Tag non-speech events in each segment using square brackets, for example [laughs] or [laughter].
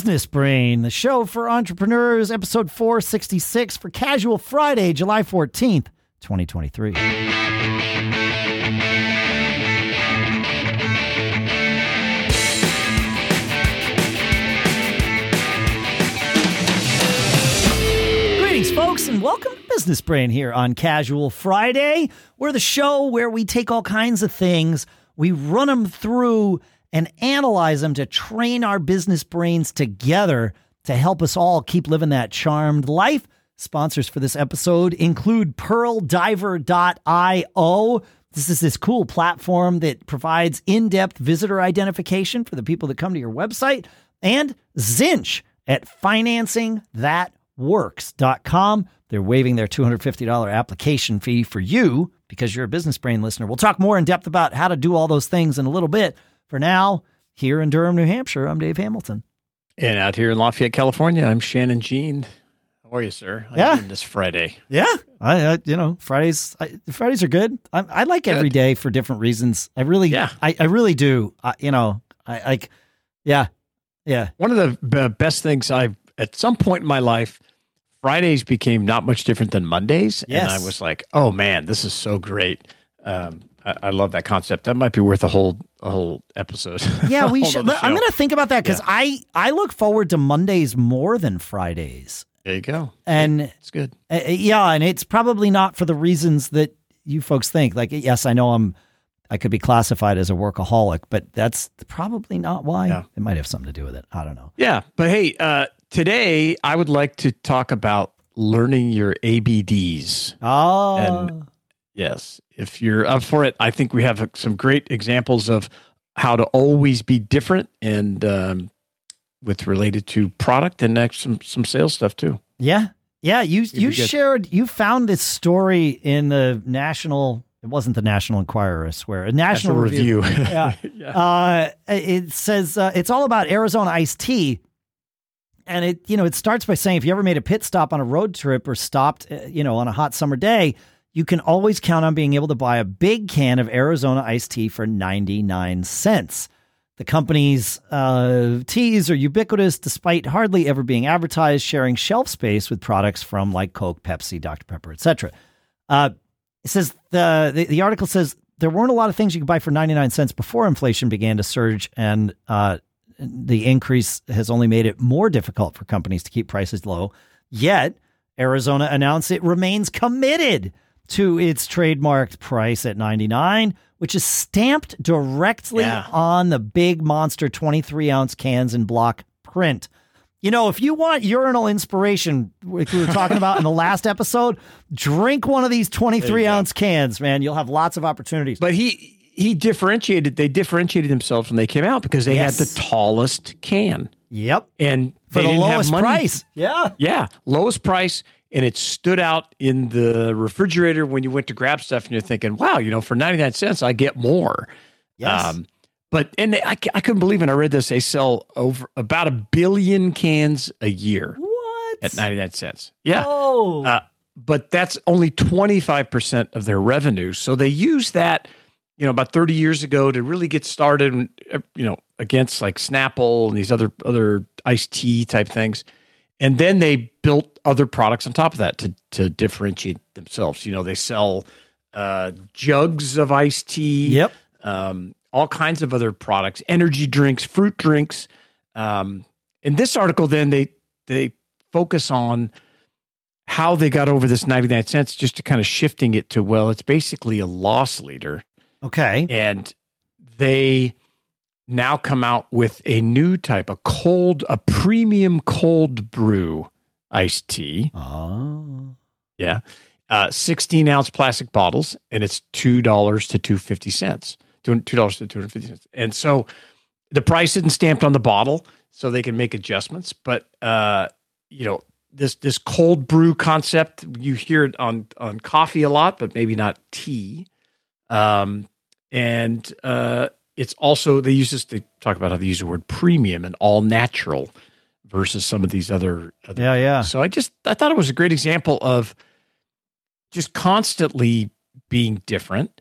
Business Brain, the show for entrepreneurs, episode 466 for Casual Friday, July 14th, 2023. Greetings, folks, and welcome to Business Brain here on Casual Friday. We're the show where we take all kinds of things, we run them through and analyze them to train our business brains together to help us all keep living that charmed life. Sponsors for this episode include pearldiver.io. This is this cool platform that provides in depth visitor identification for the people that come to your website, and Zinch at financingthatworks.com. They're waiving their $250 application fee for you because you're a business brain listener. We'll talk more in depth about how to do all those things in a little bit. For now, here in Durham, New Hampshire, I'm Dave Hamilton. And out here in Lafayette, California, I'm Shannon Jean. How are you, sir? How Yeah. this Friday. Yeah, I, I you know Fridays I, Fridays are good. I, I like every Good. day for different reasons. I really, Yeah. I, I really do. I, you know, I like, yeah, yeah, One of the best things I've, at some point in my life, Fridays became not much different than Mondays. And I was like, oh man, this is so great. Um, I, I love that concept. That might be worth a whole a whole episode. yeah. [laughs] We should. I'm gonna think about that because I I look forward to Mondays more than Fridays, There you go. and It's good. Uh, yeah, and it's probably not for the reasons that you folks think. Like, yes, I know I'm, I could be classified as a workaholic, but that's probably not why. Yeah. It might have something to do with it. I don't know. Yeah. But hey, uh, today I would like to talk about learning your ABDs. Oh, And- Yes. If you're up for it, I think we have uh, some great examples of how to always be different and um, with related to product and next some some sales stuff too. yeah, yeah. You be you shared you found this story in the national. It wasn't the National Enquirer, I swear. A National, National Review. review. [laughs] Yeah. [laughs] yeah. Uh, it says uh, it's all about Arizona iced tea. And it, you know, it starts by saying if you ever made a pit stop on a road trip or stopped, uh, you know, on a hot summer day, you can always count on being able to buy a big can of Arizona iced tea for 99 cents. The company's uh, teas are ubiquitous despite hardly ever being advertised, sharing shelf space with products from like Coke, Pepsi, Dr. Pepper, etc. Uh, it says the, the the article says there weren't a lot of things you could buy for 99 cents before inflation began to surge and uh, the increase has only made it more difficult for companies to keep prices low yet arizona announced it remains committed to its trademarked price at 99 which is stamped directly Yeah. on the big monster 23 ounce cans in block print you know, if you want urinal inspiration, like we were talking about in the [laughs] last episode, drink one of these 23 ounce cans, man. You'll have lots of opportunities. But he he differentiated. They differentiated themselves when they came out because they Yes. had the tallest can yep. and For they the didn't have lowest price. Yeah. Yeah, lowest price, and it stood out in the refrigerator when you went to grab stuff, and you're thinking, "Wow, you know, for ninety nine cents, I get more." Yes. Um, but and they, I, I couldn't believe it. I read this. They sell over about a billion cans a year what? at ninety nine cents. Yeah, Oh. uh, but that's only twenty five percent of their revenue. So they use that, you know, about thirty years ago to really get started. uh, You know, against like Snapple and these other other iced tea type things, and then they built other products on top of that to to differentiate themselves. You know, they sell uh, jugs of iced tea yep. um, all kinds of other products, energy drinks, fruit drinks. Um, in this article, then they they focus on how they got over this 99 cents, just to kind of shifting it to well, it's basically a loss leader, Okay. and they now come out with a new type, a cold, a premium cold brew iced tea. Oh. Yeah. Uh, 16 ounce plastic bottles, and it's $2 to 250 cents. $2 to 250 cents. And so the price isn't stamped on the bottle, so they can make adjustments. But, uh, you know, this this cold brew concept, you hear it on, on coffee a lot, but maybe not tea. Um, and uh, it's also, they use this, they talk about how they use the word premium and all natural versus some of these other, other Yeah, yeah. so I just I thought it was a great example of just constantly being different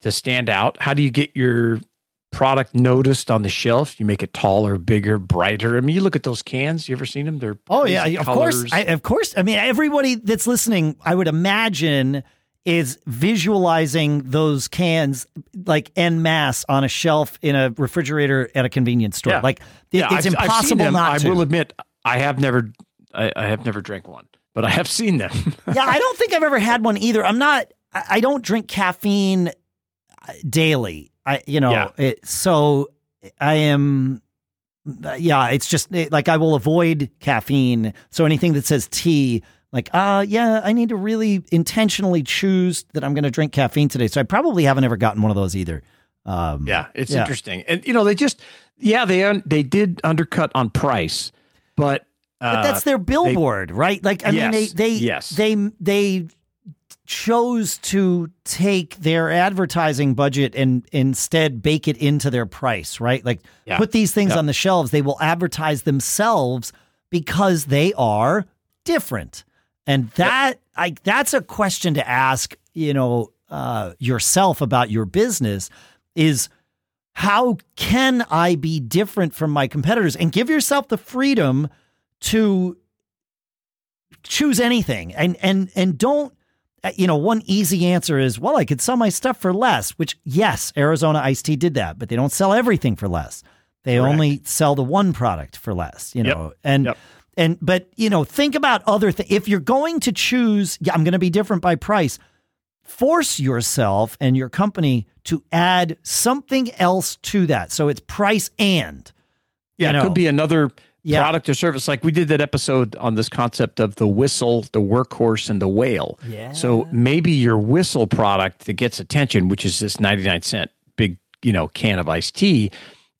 to stand out. How do you get your product noticed on the shelf. You make it taller, bigger, brighter. I mean, you look at those cans. You ever seen them? They're oh yeah, of colors. course, I, of course. I mean, everybody that's listening, I would imagine, is visualizing those cans like en masse on a shelf in a refrigerator at a convenience store. Yeah. Like it- Yeah, it's I've- I've impossible them. not I to. will admit, I have never, I, I have never drank one, but I have seen them. [laughs] yeah, I don't think I've ever had one either. I'm not. I I don't drink caffeine uh, daily. I, you know, Yeah. it, so I am. Yeah, it's just it- like I will avoid caffeine. So anything that says tea, like, uh, yeah, I need to really intentionally choose that I'm going to drink caffeine today. So I probably haven't ever gotten one of those either. Um, yeah, it's Yeah. interesting, and you know, they just, yeah, they un, they did undercut on price, but. But uh, that's their billboard, right? Like, I mean, they they yes. they they chose to take their advertising budget and instead bake it into their price, right? Like, Yeah. put these things Yeah. on the shelves. They will advertise themselves because they are different, and that I that's a question to ask. You know, uh, yourself about your business is how can I be different from my competitors and give yourself the freedom to choose anything and and and don't uh, you know one easy answer is well I could sell my stuff for less which yes Arizona Iced Tea did that but they don't sell everything for less they Correct. only sell the one product for less you Yep. know and Yep. And but you know think about other things if you're going to choose yeah I'm going to be different by price force yourself and your company to add something else to that so it's price and Yeah, you it could be another Yeah. product or service. Like we did that episode on this concept of the whistle, the workhorse, and the whale. Yeah. So maybe your whistle product that gets attention, which is this ninety nine cent big, you know, can of iced tea.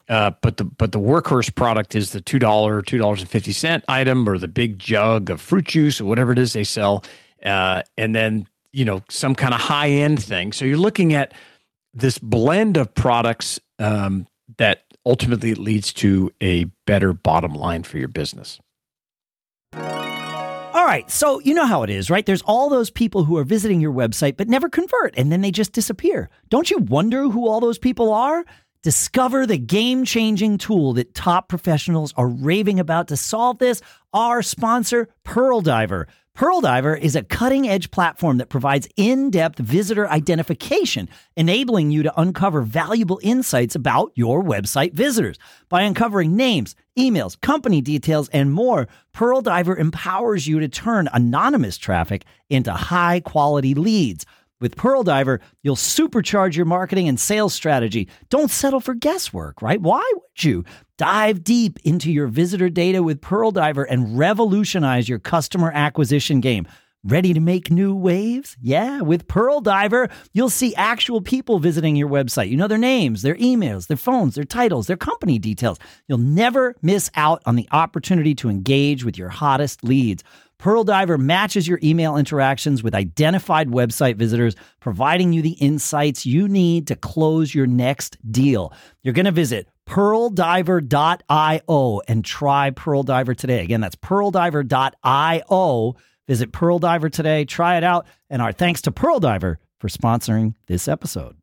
Uh, but the but the workhorse product is the two dollar, two dollars and fifty cent item, or the big jug of fruit juice, or whatever it is they sell. Uh, and then you know some kind of high end thing. So you're looking at this blend of products um, that ultimately leads to a better bottom line for your business. All right. So you know how it is, right? There's all those people who are visiting your website but never convert and then they just disappear. Don't you wonder who all those people are? Discover the game changing tool that top professionals are raving about to solve this. Our sponsor, Pearl Diver. Pearl Diver is a cutting edge platform that provides in depth visitor identification, enabling you to uncover valuable insights about your website visitors. By uncovering names, emails, company details, and more, Pearl Diver empowers you to turn anonymous traffic into high quality leads. With Pearl Diver, you'll supercharge your marketing and sales strategy. Don't settle for guesswork, right? Why would you? Dive deep into your visitor data with Pearl Diver and revolutionize your customer acquisition game. Ready to make new waves? Yeah, with Pearl Diver, you'll see actual people visiting your website. You know their names, their emails, their phones, their titles, their company details. You'll never miss out on the opportunity to engage with your hottest leads. Pearl Diver matches your email interactions with identified website visitors, providing you the insights you need to close your next deal. You're going to visit pearldiver.io and try Pearl Diver today. Again, that's pearldiver.io. Visit Pearl Diver today, try it out, and our thanks to Pearl Diver for sponsoring this episode.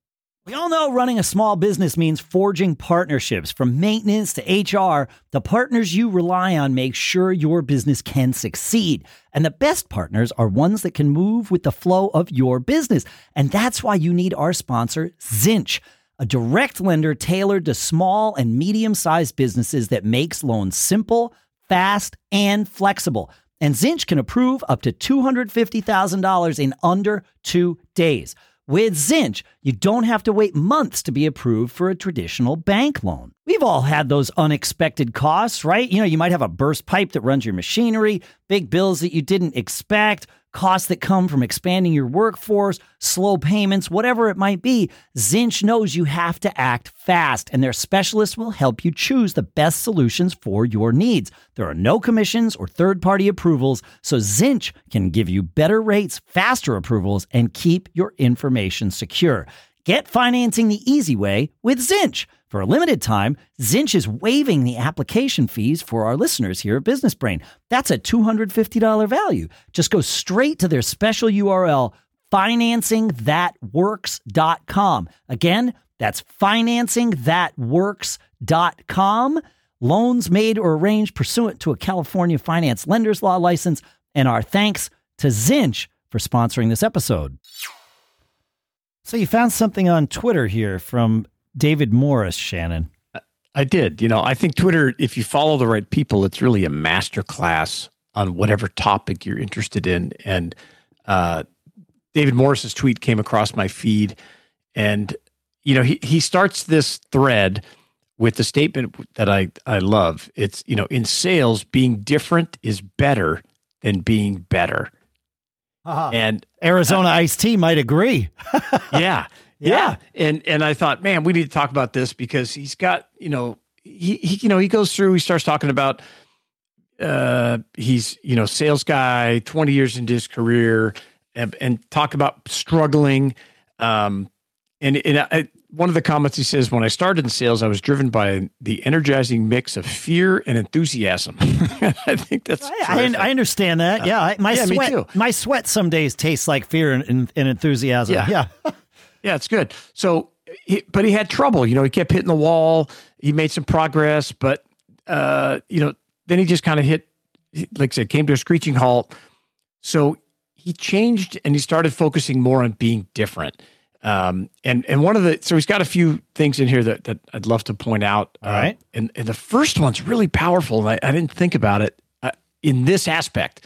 We all know running a small business means forging partnerships from maintenance to HR. The partners you rely on make sure your business can succeed. And the best partners are ones that can move with the flow of your business. And that's why you need our sponsor, Zinch, a direct lender tailored to small and medium sized businesses that makes loans simple, fast, and flexible. And Zinch can approve up to $250,000 in under two days. With Zinch, you don't have to wait months to be approved for a traditional bank loan. We've all had those unexpected costs, right? You know, you might have a burst pipe that runs your machinery, big bills that you didn't expect, costs that come from expanding your workforce, slow payments, whatever it might be. Zinch knows you have to act fast, and their specialists will help you choose the best solutions for your needs. There are no commissions or third party approvals, so Zinch can give you better rates, faster approvals, and keep your information secure. Get financing the easy way with Zinch. For a limited time, Zinch is waiving the application fees for our listeners here at Business Brain. That's a $250 value. Just go straight to their special URL, financingthatworks.com. Again, That's financingthatworks.com. Loans made or arranged pursuant to a California finance lender's law license. And our thanks to Zinch for sponsoring this episode. So you found something on Twitter here from David Morris, Shannon. I did. You know, I think Twitter, if you follow the right people, it's really a master class on whatever topic you're interested in. And uh, David Morris's tweet came across my feed, and you know, he he starts this thread with the statement that I I love. It's you know, in sales, being different is better than being better. Uh-huh. And Arizona uh, iced tea might agree. [laughs] yeah. Yeah. And and I thought, man, we need to talk about this because he's got, you know, he, he you know, he goes through, he starts talking about uh he's, you know, sales guy, 20 years into his career and, and talk about struggling um and, and I, one of the comments he says, when I started in sales, I was driven by the energizing mix of fear and enthusiasm. [laughs] I think that's. I, I, I understand that. Yeah, my yeah, sweat. My sweat some days tastes like fear and, and, and enthusiasm. Yeah, yeah, [laughs] yeah. It's good. So, he, but he had trouble. You know, he kept hitting the wall. He made some progress, but uh, you know, then he just kind of hit, like I said, came to a screeching halt. So he changed and he started focusing more on being different um, and and one of the so he's got a few things in here that that I'd love to point out. All uh, right. And, and the first one's really powerful, and I, I didn't think about it uh, in this aspect.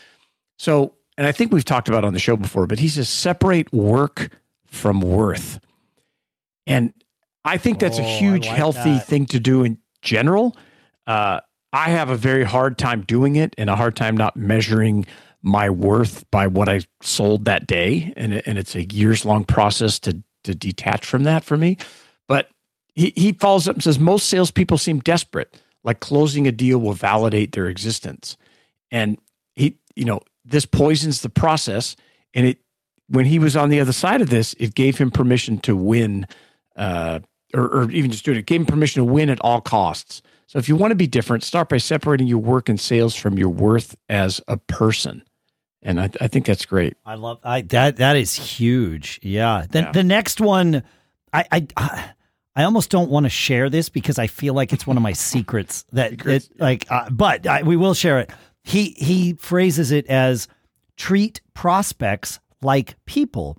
So, and I think we've talked about on the show before, but he says separate work from worth, and I think that's oh, a huge like healthy that. thing to do in general. Uh, I have a very hard time doing it, and a hard time not measuring my worth by what I sold that day, and and it's a years long process to to detach from that for me. But he, he follows up and says most salespeople seem desperate, like closing a deal will validate their existence. And he, you know, this poisons the process. And it when he was on the other side of this, it gave him permission to win, uh, or, or even just do it. It gave him permission to win at all costs. So if you want to be different, start by separating your work and sales from your worth as a person and I, I think that's great. I love I that that is huge. Yeah. The yeah. the next one, I I I almost don't want to share this because I feel like it's one of my [laughs] secrets that secrets, it, like. Uh, but I, we will share it. He he phrases it as treat prospects like people.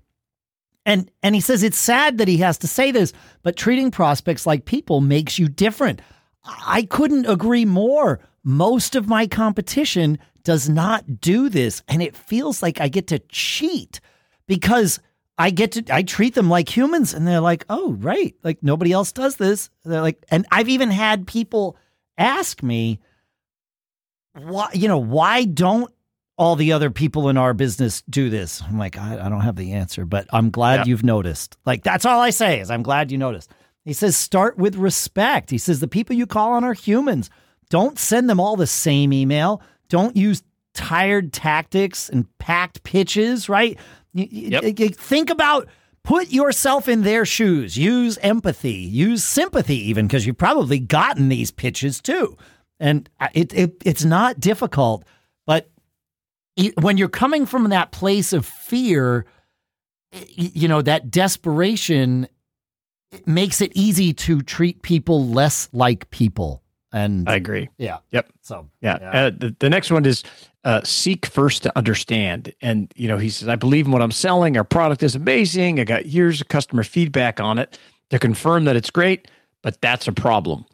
And and he says it's sad that he has to say this, but treating prospects like people makes you different. I couldn't agree more. Most of my competition does not do this. And it feels like I get to cheat because I get to, I treat them like humans. And they're like, oh, right. Like nobody else does this. They're like, and I've even had people ask me, why, you know, why don't all the other people in our business do this? I'm like, I, I don't have the answer, but I'm glad yeah. you've noticed. Like, that's all I say is I'm glad you noticed. He says, start with respect. He says, the people you call on are humans. Don't send them all the same email. Don't use tired tactics and packed pitches, right? Yep. think about put yourself in their shoes. Use empathy, use sympathy, even because you've probably gotten these pitches too. And uh, it, it it's not difficult, when you're coming from that place of fear, you know that desperation makes it easy to treat people less like people. And I agree. Yeah. Yep. So yeah. yeah. Uh, the, the next one is uh, seek first to understand. And you know, he says, I believe in what I'm selling. Our product is amazing. I got years of customer feedback on it to confirm that it's great. But that's a problem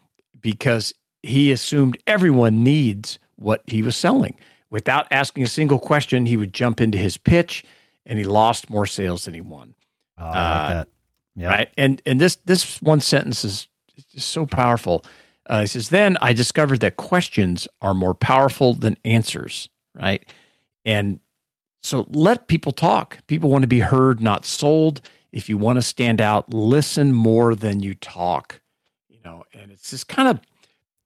because he assumed everyone needs what he was selling. Without asking a single question, he would jump into his pitch, and he lost more sales than he won. Oh, uh, yeah. Right. And and this this one sentence is, is so powerful. Uh, he says, Then I discovered that questions are more powerful than answers, right? And so let people talk. People want to be heard, not sold. If you want to stand out, listen more than you talk. You know, and it's this kind of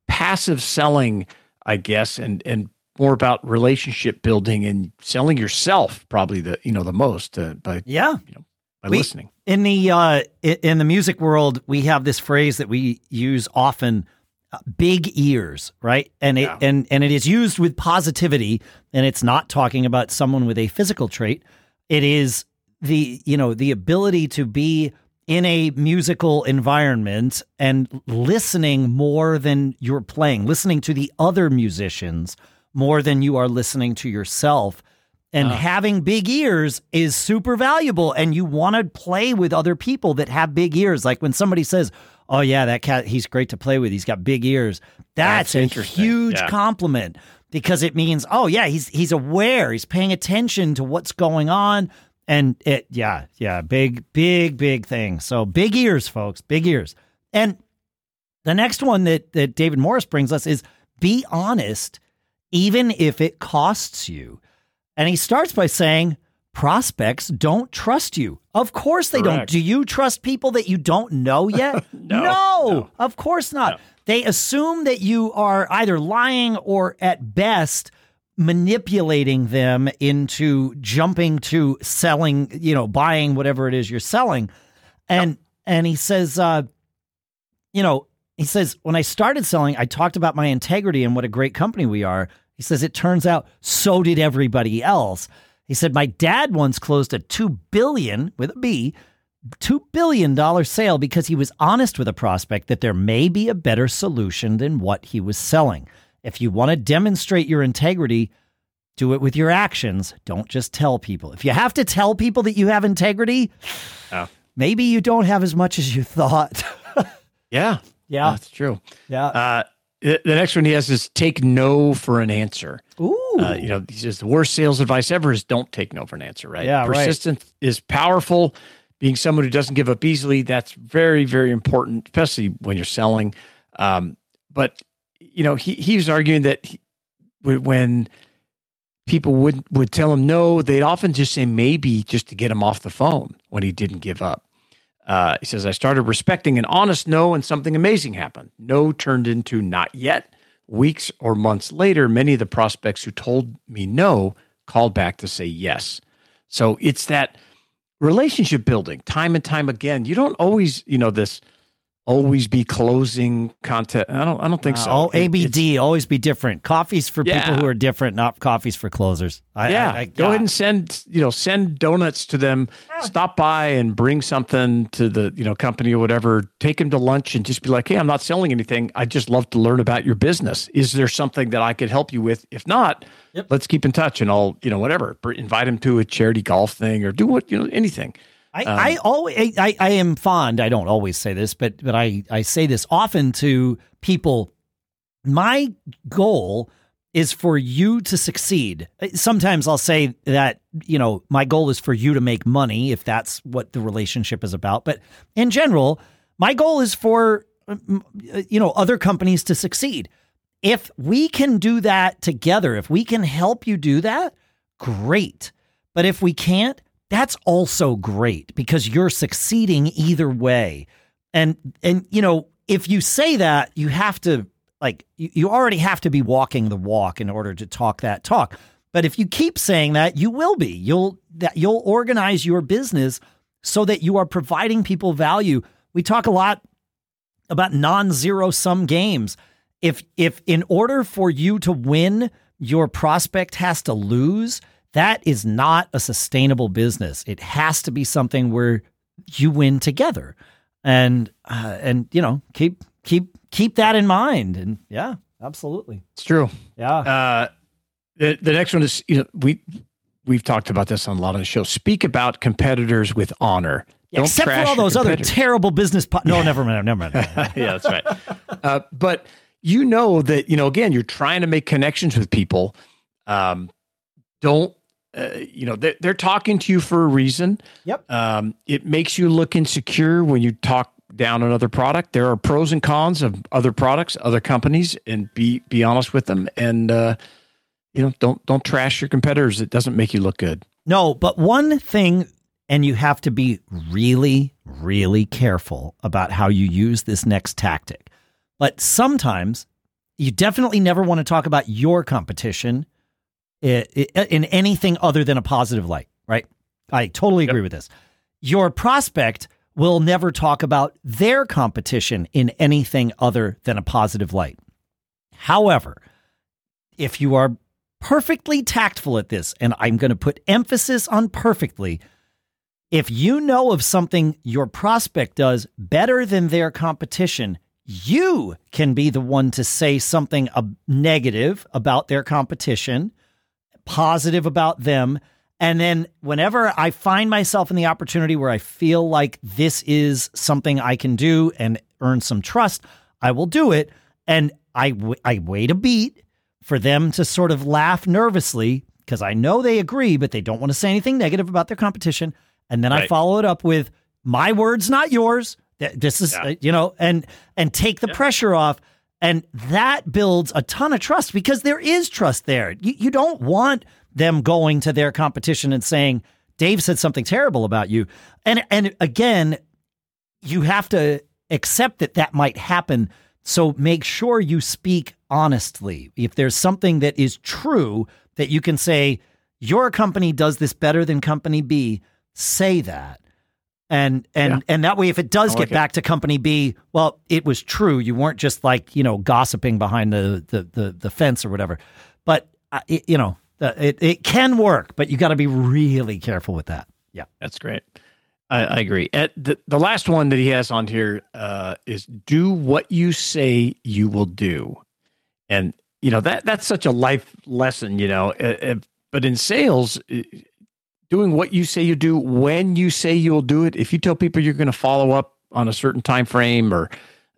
passive selling, I guess, and and more about relationship building and selling yourself, probably the you know the most uh, by yeah you know by we, listening. In the uh, in the music world, we have this phrase that we use often big ears, right? And it yeah. and and it is used with positivity, and it's not talking about someone with a physical trait. It is the you know the ability to be in a musical environment and listening more than you're playing, listening to the other musicians more than you are listening to yourself. And Ah. having big ears is super valuable. And you want to play with other people that have big ears. Like when somebody says, Oh, yeah, that cat, he's great to play with. He's got big ears. That's, That's a huge Yeah. compliment because it means, oh, yeah, he's he's aware. He's paying attention to what's going on. And it, yeah, yeah, big, big, big thing. So big ears, folks, big ears. And the next one that, that David Morris brings us is be honest, even if it costs you. And he starts by saying, prospects don't trust you. Of course they don't. Do you trust people that you don't know yet? [laughs] No, no. of course not. No. They assume that you are either lying or at best manipulating them into jumping to selling, you know, buying whatever it is you're selling. And and he says uh you know, he says when I started selling, I talked about my integrity and what a great company we are. He says it turns out so did everybody else. He said my dad once closed a 2 billion, with a B $2 billion sale because he was honest with a prospect that there may be a better solution than what he was selling. If you want to demonstrate your integrity, do it with your actions. Don't just tell people. If you have to tell people that you have integrity, Oh. maybe you don't have as much as you thought. [laughs] Yeah. Yeah. That's true. Yeah. Uh, the the next one he has is take no for an answer. Ooh. Uh, you know, he says the worst sales advice ever is don't take no for an answer, right? Yeah, right. Persistence is powerful. Being someone who doesn't give up easily, that's very, very important, especially when you're selling. Um, but you know, he he was arguing that he, when- when people would would tell him no, they'd often just say maybe just to get him off the phone when he didn't give up. Uh, he says, I started respecting an honest no, and something amazing happened. No turned into not yet. Weeks or months later, many of the prospects who told me no called back to say yes. So it's that relationship building time and time again. You don't always, you know, this always be closing content. I don't, I don't think so. oh, It- ABD, always be different. Coffees for people who are different, not coffees for closers. I, yeah, I, I, go ahead and send you know send donuts to them. Oh. Stop by and bring something to the you know company or whatever. Take them to lunch and just be like, hey, I'm not selling anything. I just love to learn about your business. Is there something that I could help you with? If not, Yep. let's keep in touch and I'll you know whatever invite them to a charity golf thing or do what you know anything. I, um, I always I, I am fond. I don't always say this, but but I I say this often to people. My goal is for you to succeed. Uh, sometimes I'll say that you know my goal is for you to make money if that's what the relationship is about. But in general, my goal is for um, uh, you know other companies to succeed. If we can do that together, if we can help you do that, great. But if we can't, that's also great because you're succeeding either way. And and you know, if you say that, you have to like you, you already have to be walking the walk in order to talk that talk. But if you keep saying that, you will be. You'll that you'll organize your business so that you are providing people value. We talk a lot about non-zero sum games. If if in order for you to win, your prospect has to lose, that is not a sustainable business. It has to be something where you win together. And uh, and you know, keep keep keep that in mind. And yeah, absolutely. It's true. Yeah. Uh, the the next one is you know we we've talked about this on a lot of the show. Speak about competitors with honor. Don't Except for all those other terrible business po- No, [laughs] never mind. Never mind. [laughs] yeah, that's right. Uh, but you know that you know again, you're trying to make connections with people. Um, don't uh, you know they're, they're talking to you for a reason. Yep. Um, it makes you look insecure when you talk down another product. There are pros and cons of other products, other companies, and be be honest with them. And uh, you know, don't don't trash your competitors. It doesn't make you look good. No, but one thing, and you have to be really, really careful about how you use this next tactic. But sometimes you definitely never want to talk about your competition in anything other than a positive light, right? I totally agree with this. Your prospect will never talk about their competition in anything other than a positive light. However, if you are perfectly tactful at this, and I'm going to put emphasis on perfectly, if you know of something your prospect does better than their competition, you can be the one to say something negative about their competition, positive about them. And then whenever I find myself in the opportunity where I feel like this is something I can do and earn some trust, I will do it. And I, w- I wait a beat for them to sort of laugh nervously because I know they agree, but they don't want to say anything negative about their competition. And then I follow it up with my words, not yours. This is, Yeah. uh, you know, and and take the pressure off. And that builds a ton of trust because there is trust there. You, you don't want them going to their competition and saying, Dave said something terrible about you. And and again, you have to accept that that might happen. So make sure you speak honestly. If there's something that is true that you can say, your company does this better than company B, say that. And and Yeah. and that way, if it does I get it. back to company B, well, it was true. You weren't just like you know gossiping behind the the the, the fence or whatever. But uh, it, you know, uh, it it can work, but you got to be really careful with that. Yeah. That's great. I, I agree. At the, the last one that he has on here uh, is do what you say you will do, and you know that that's such a life lesson. You know, uh, uh, but in sales, uh, doing what you say you do when you say you'll do it. If you tell people you're going to follow up on a certain time frame, or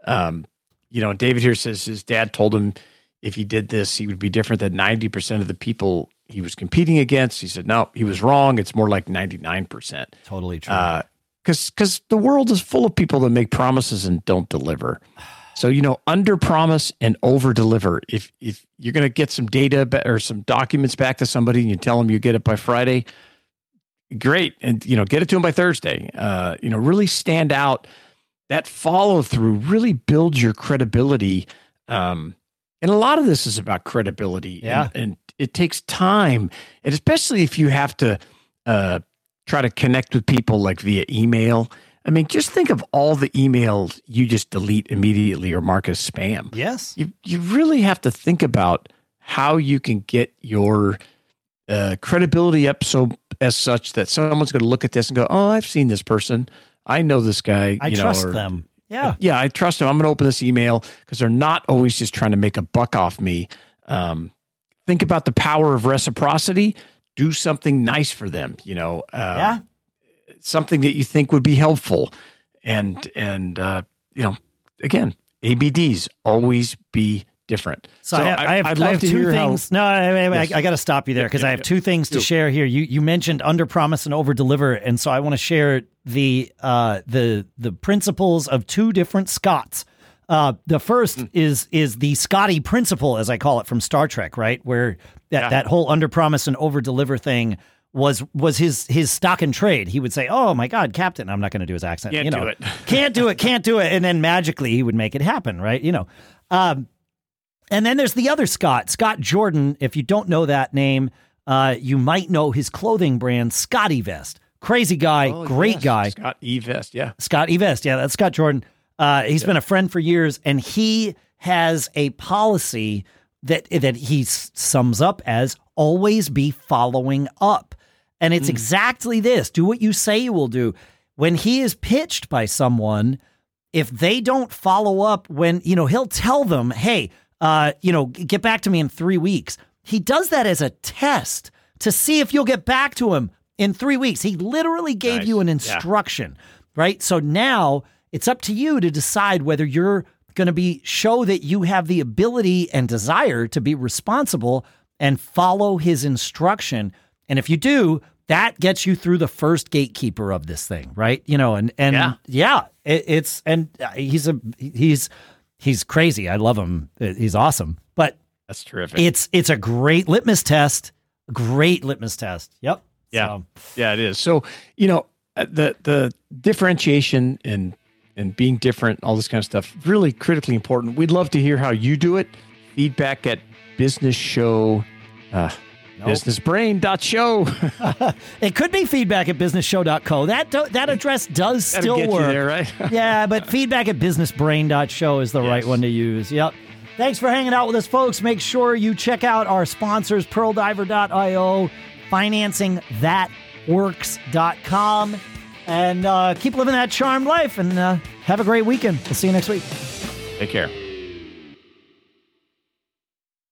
um, you know, David here says his dad told him if he did this, he would be different than ninety percent of the people he was competing against. He said, no, he was wrong. It's more like ninety nine percent Totally true. because because the world is full of people that make promises and don't deliver. So you know, under promise and over deliver. If if you're going to get some data or some documents back to somebody and you tell them you get it by Friday, great, and you know, get it to them by Thursday. Uh, you know, really stand out. That follow through really builds your credibility. Um, and a lot of this is about credibility. Yeah. and, and it takes time, and especially if you have to uh, try to connect with people like via email. I mean, just think of all the emails you just delete immediately or mark as spam. yes. You you really have to think about how you can get your uh, credibility up so as such that someone's going to look at this and go, "Oh, I've seen this person. I know this guy. I you know, trust or- them. Yeah. yeah, I trust them. I'm going to open this email because they're not always just trying to make a buck off me. Um, think about the power of reciprocity. Do something nice for them. You know, um, Yeah. something that you think would be helpful, and and uh, you know, again, ABDs always be different. So, I, have, I have, I'd I have to two hear how- things. no, I, I, Yes. I, got to stop you there because Yeah, I have yeah. two things to share here. You you mentioned under promise and over deliver, and so I want to share the uh, the the principles of two different Scots. Uh, the first Hmm. is is the Scotty principle, as I call it from Star Trek, right? Where that, Yeah. that whole under promise and over deliver thing was was his his stock and trade. He would say, "Oh my God, Captain!" I'm not going to do his accent. Can't you know, do it. can't do it, can't do it, and then magically he would make it happen, right? You know. Um, and then there's the other Scott, Scott Jordan. If you don't know that name, uh, you might know his clothing brand, Scotty Vest. Crazy guy, Oh, great yes, guy. Scott E. Vest. Yeah. Scott E. Vest, Yeah, that's Scott Jordan. Uh, he's been a friend for years, and he has a policy that that he sums up as always be following up. And it's exactly this do what you say you will do. When he is pitched by someone, if they don't follow up when, you know, he'll tell them, hey, uh, you know, get back to me in three weeks. He does that as a test to see if you'll get back to him in three weeks. He literally gave Nice. you an Yeah. instruction, right? So now it's up to you to decide whether you're going to be show that you have the ability and desire to be responsible and follow his instruction. And if you do, that gets you through the first gatekeeper of this thing, right? You know, and and Yeah. yeah, it, it's and uh, he's a he's he's crazy. I love him. Uh, He's awesome. But That's terrific. it's it's a great litmus test. Great litmus test. Yep. Yeah. So, Yeah, it is. So, you know, uh, the the differentiation and and being different, all this kind of stuff, really critically important. We'd love to hear how you do it. Feedback at business show uh Nope. businessbrain.show. [laughs] it could be feedback at businessshow.co. That do, that address does still work. you there, right? [laughs] yeah, but feedback at businessbrain.show is the right one to use. Yep. Thanks for hanging out with us, folks. Make sure you check out our sponsors, pearldiver.io, financingthatworks.com, And uh, keep living that charmed life and uh, have a great weekend. We'll see you next week. Take care.